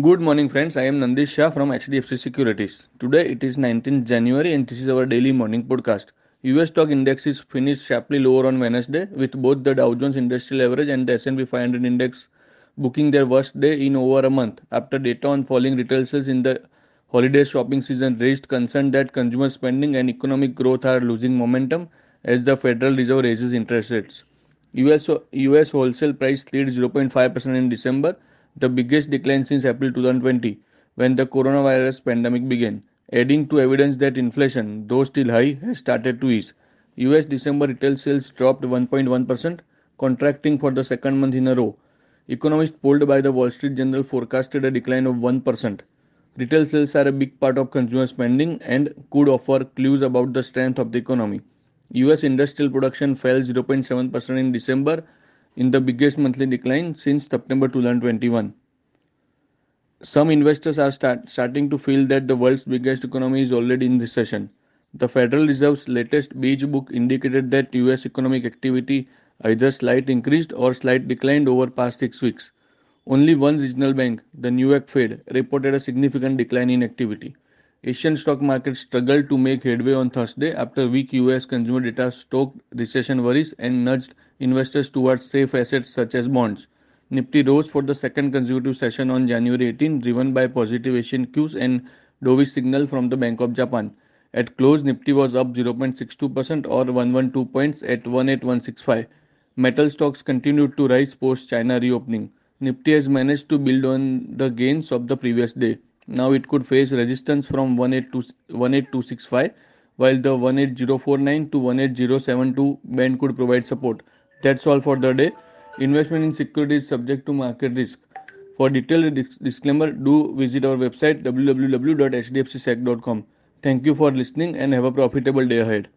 Good morning, friends. I am Nandish Shah from HDFC Securities. Today it is 19th January and this is our daily morning podcast. US stock indexes finished sharply lower on Wednesday with both the Dow Jones Industrial Average and the S&P 500 index booking their worst day in over a month after data on falling retail sales in the holiday shopping season raised concern that consumer spending and economic growth are losing momentum as the Federal Reserve raises interest rates. US, US wholesale price slid 0.5% in December the biggest decline since April 2020 when the coronavirus pandemic began, adding to evidence that inflation, though still high, has started to ease. US December retail sales dropped 1.1%, contracting for the second month in a row. Economists polled by the Wall Street Journal forecasted a decline of 1%. Retail sales are a big part of consumer spending and could offer clues about the strength of the economy. US industrial production fell 0.7% in December in the biggest monthly decline since September 2021. Some investors are start, starting to feel that the world's biggest economy is already in recession. The Federal Reserve's latest Beige book indicated that US economic activity either slight increased or slight declined over past 6 weeks. Only one regional bank, the New York Fed, reported a significant decline in activity. Asian stock markets struggled to make headway on Thursday after weak US consumer data stoked recession worries and nudged investors towards safe assets such as bonds. Nifty rose for the second consecutive session on January 18, driven by positive Asian cues and dovish signal from the Bank of Japan. At close, Nifty was up 0.62% or 112 points at 18165. Metal stocks continued to rise post China reopening. Nifty has managed to build on the gains of the previous day. Now it could face resistance from 18265 while the 18049 to 18072 band could provide support. That's all for the day. Investment in securities is subject to market risk. For detailed disclaimer, do visit our website www.hdfcsec.com. Thank you for listening and have a profitable day ahead.